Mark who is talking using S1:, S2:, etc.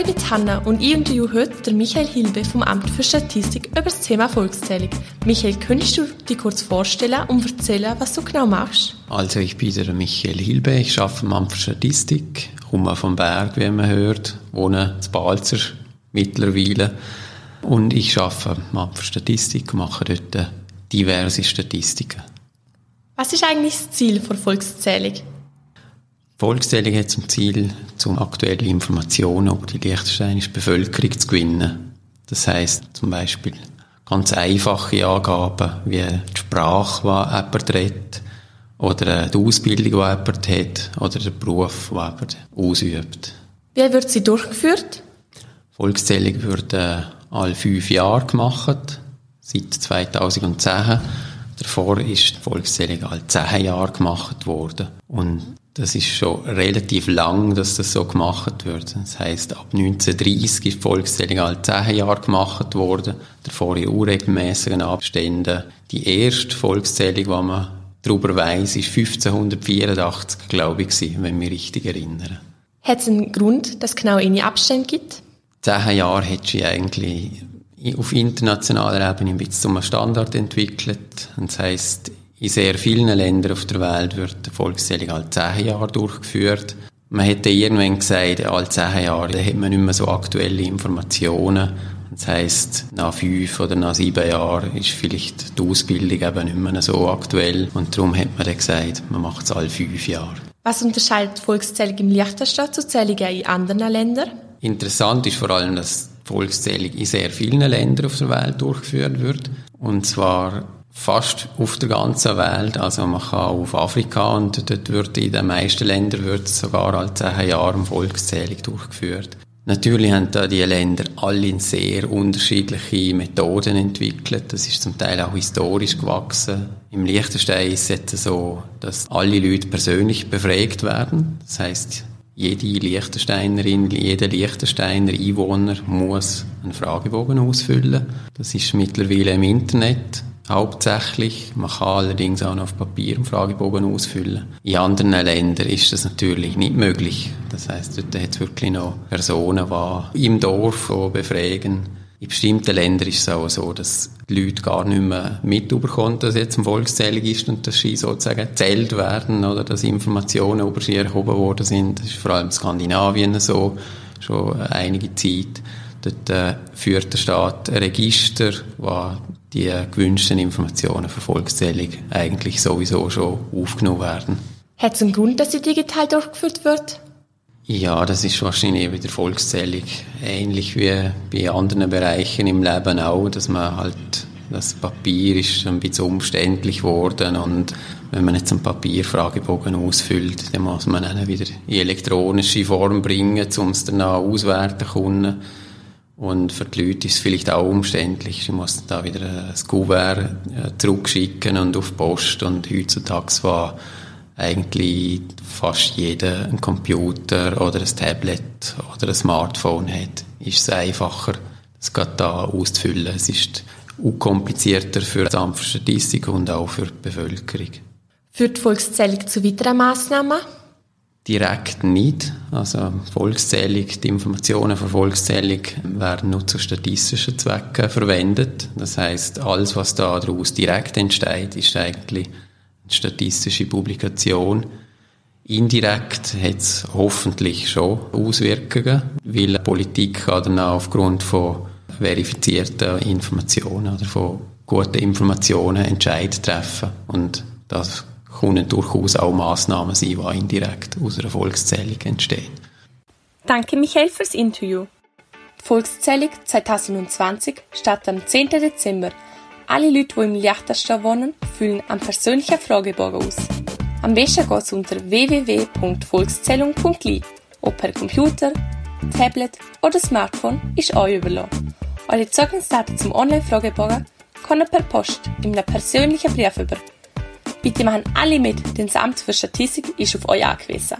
S1: Ich bin Hanna und ich interviewe heute den Michael Hilbe vom Amt für Statistik über das Thema Volkszählung. Michael, könntest du dich kurz vorstellen und erzählen, was du genau machst?
S2: Also ich bin der Michael Hilbe, ich arbeite am Amt für Statistik, komme vom Berg, wie man hört, wohne in Balzer mittlerweile und ich arbeite am Amt für Statistik und mache dort diverse Statistiken.
S1: Was ist eigentlich das Ziel der Volkszählung?
S2: Volkszählung hat zum Ziel, zum aktuelle Informationen über die liechtensteinische Bevölkerung zu gewinnen. Das heißt zum Beispiel ganz einfache Angaben wie die Sprache, die jemand redet, oder die Ausbildung, die jemand hat, oder der Beruf, den jemand ausübt.
S1: Wie wird sie durchgeführt?
S2: Volkszählung wird äh, alle fünf Jahre gemacht, seit 2010. Davor ist die Volkszählung alle zehn Jahre gemacht worden. Und das ist schon relativ lang, dass das so gemacht wird. Das heißt, ab 1930 ist die Volkszählung alle zehn Jahre gemacht worden. Davor in unregelmäßigen Abständen. Die erste Volkszählung, die man darüber weiss, ist 1584, glaube ich, wenn ich mich richtig erinnere.
S1: Hat es einen Grund, dass es genau eine Abstände gibt?
S2: Zehn Jahre hat sie eigentlich auf internationaler Ebene ein bisschen zum Standard entwickelt. Und das heisst, in sehr vielen Ländern auf der Welt wird die Volkszählung alle zehn Jahre durchgeführt. Man hätte irgendwann gesagt, alle zehn Jahre hat man nicht mehr so aktuelle Informationen. Das heisst, nach fünf oder nach sieben Jahren ist vielleicht die Ausbildung eben nicht mehr so aktuell. Und darum hat man dann gesagt, man macht es alle fünf Jahre.
S1: Was unterscheidet die Volkszählung im Liechtenstein zu Zählungen in anderen Ländern?
S2: Interessant ist vor allem, dass Volkszählung in sehr vielen Ländern auf der Welt durchgeführt wird. Und zwar fast auf der ganzen Welt. Also man kann auf Afrika und dort wird in den meisten Ländern wird sogar alle zehn Jahre eine Volkszählung durchgeführt. Natürlich haben da die Länder alle sehr unterschiedliche Methoden entwickelt. Das ist zum Teil auch historisch gewachsen. Im Liechtenstein ist es jetzt so, dass alle Leute persönlich befragt werden. Das heißt, jede Liechtensteinerin, jeder Liechtensteiner Einwohner muss einen Fragebogen ausfüllen. Das ist mittlerweile im Internet hauptsächlich. Man kann allerdings auch noch auf Papier einen Fragebogen ausfüllen. In anderen Ländern ist das natürlich nicht möglich. Das heißt, dort hat es wirklich noch Personen, die im Dorf befragen in bestimmten Ländern ist es auch so, dass die Leute gar nicht mehr mitbekommen, dass jetzt eine Volkszählung ist und dass sie sozusagen zählt werden oder dass Informationen über sie erhoben worden sind. Das ist vor allem in Skandinavien so, schon einige Zeit. Dort äh, führt der Staat ein Register, wo die gewünschten Informationen für Volkszählung eigentlich sowieso schon aufgenommen werden.
S1: Hat es einen Grund, dass sie digital durchgeführt wird?
S2: Ja, das ist wahrscheinlich bei der Volkszählung ähnlich wie bei anderen Bereichen im Leben auch, dass man halt das Papier ist ein bisschen umständlich geworden und wenn man jetzt einen Papierfragebogen ausfüllt, dann muss man ihn wieder in elektronische Form bringen, um es dann auch auswerten zu können. Und für die Leute ist es vielleicht auch umständlich. Sie müssen da wieder ein Kuvert äh, zurückschicken und auf Post. Und heutzutage war eigentlich fast jeder einen Computer oder ein Tablet oder ein Smartphone hat, ist es einfacher, das gerade da auszufüllen. Es ist unkomplizierter für das Amt für Statistik und auch für die Bevölkerung.
S1: Führt die Volkszählung zu weiteren Massnahmen?
S2: Direkt nicht. Also Volkszählung, die Informationen für Volkszählung werden nur zu statistischen Zwecken verwendet. Das heißt, alles, was da daraus direkt entsteht, ist eigentlich statistische Publikation. Indirekt hat es hoffentlich schon Auswirkungen, weil Politik dann auch aufgrund von verifizierten Informationen oder von guten Informationen Entscheid treffen. Und das können durchaus auch Massnahmen sein, die indirekt aus einer Volkszählung entstehen.
S1: Danke, Michael, fürs Interview. Die Volkszählung 2020 startet am 10. Dezember alle Leute, die im Liechtenstein wohnen, füllen einen persönlichen Fragebogen aus. Am besten geht es unter www.volkszählung.li. Ob per Computer, Tablet oder Smartphone ist euch überlassen. Eure Zeugnisdaten zum Online-Fragebogen kommen per Post in einem persönlichen Brief über. Bitte machen alle mit, denn das Amt für Statistik ist auf euch angewiesen.